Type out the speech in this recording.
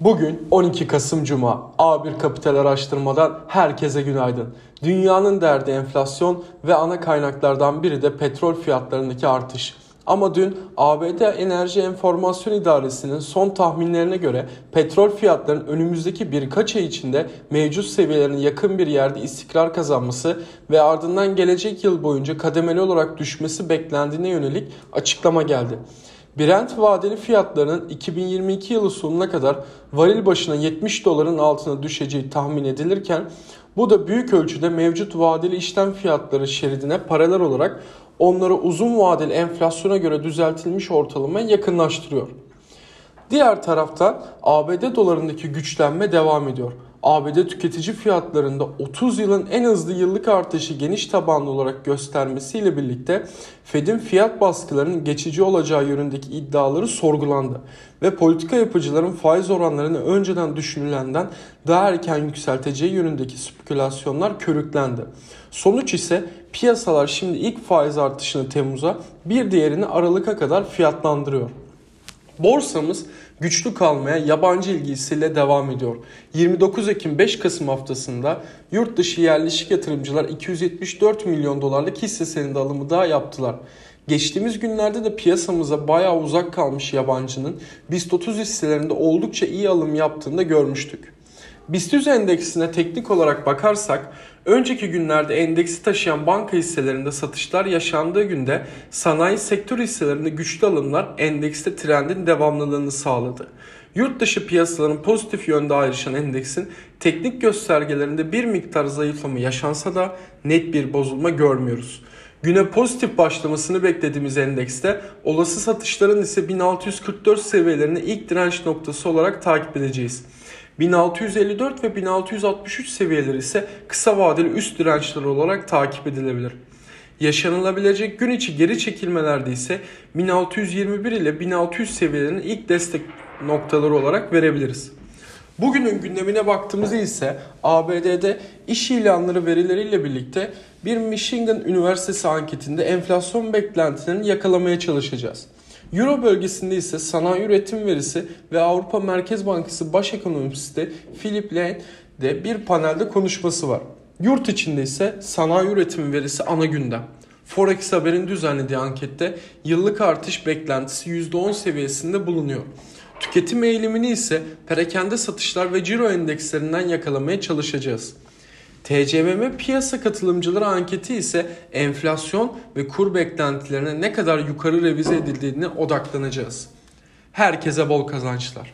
Bugün 12 Kasım Cuma. A1 Kapital Araştırma'dan herkese günaydın. Dünyanın derdi enflasyon ve ana kaynaklardan biri de petrol fiyatlarındaki artış. Ama dün ABD Enerji Enformasyon İdaresi'nin son tahminlerine göre petrol fiyatlarının önümüzdeki birkaç ay içinde mevcut seviyelerine yakın bir yerde istikrar kazanması ve ardından gelecek yıl boyunca kademeli olarak düşmesi beklendiğine yönelik açıklama geldi. Brent vadeli fiyatlarının 2022 yılı sonuna kadar varil başına 70 doların altına düşeceği tahmin edilirken bu da büyük ölçüde mevcut vadeli işlem fiyatları şeridine paralel olarak onları uzun vadeli enflasyona göre düzeltilmiş ortalamaya yakınlaştırıyor. Diğer tarafta ABD dolarındaki güçlenme devam ediyor. ABD tüketici fiyatlarında 30 yılın en hızlı yıllık artışı geniş tabanlı olarak göstermesiyle birlikte Fed'in fiyat baskılarının geçici olacağı yönündeki iddiaları sorgulandı ve politika yapıcıların faiz oranlarını önceden düşünülenden daha erken yükselteceği yönündeki spekülasyonlar körüklendi. Sonuç ise piyasalar şimdi ilk faiz artışını Temmuz'a bir diğerini Aralık'a kadar fiyatlandırıyor. Borsamız güçlü kalmaya yabancı ilgisiyle devam ediyor. 29 Ekim 5 Kasım haftasında yurt dışı yerleşik yatırımcılar 274 milyon dolarlık hisse senedi alımı daha yaptılar. Geçtiğimiz günlerde de piyasamıza bayağı uzak kalmış yabancının BIST 30 hisselerinde oldukça iyi alım yaptığını da görmüştük. BIST 100 endeksine teknik olarak bakarsak önceki günlerde endeksi taşıyan banka hisselerinde satışlar yaşandığı günde sanayi sektör hisselerinde güçlü alımlar endekste trendin devamlılığını sağladı. Yurt dışı piyasaların pozitif yönde ayrışan endeksin teknik göstergelerinde bir miktar zayıflama yaşansa da net bir bozulma görmüyoruz. Güne pozitif başlamasını beklediğimiz endekste olası satışların ise 1644 seviyelerini ilk direnç noktası olarak takip edeceğiz. 1654 ve 1663 seviyeleri ise kısa vadeli üst dirençler olarak takip edilebilir. Yaşanılabilecek gün içi geri çekilmelerde ise 1621 ile 1600 seviyelerini ilk destek noktaları olarak verebiliriz. Bugünün gündemine baktığımızda ise ABD'de iş ilanları verileriyle birlikte bir Michigan Üniversitesi anketinde enflasyon beklentilerini yakalamaya çalışacağız. Euro bölgesinde ise sanayi üretim verisi ve Avrupa Merkez Bankası Baş Ekonomisti Philip Lane'de bir panelde konuşması var. Yurt içinde ise sanayi üretim verisi ana gündem. Forex Haber'in düzenlediği ankette yıllık artış beklentisi %10 seviyesinde bulunuyor. Tüketim eğilimini ise perakende satışlar ve ciro endekslerinden yakalamaya çalışacağız. TCMM piyasa katılımcıları anketi ise enflasyon ve kur beklentilerine ne kadar yukarı revize edildiğine odaklanacağız. Herkese bol kazançlar.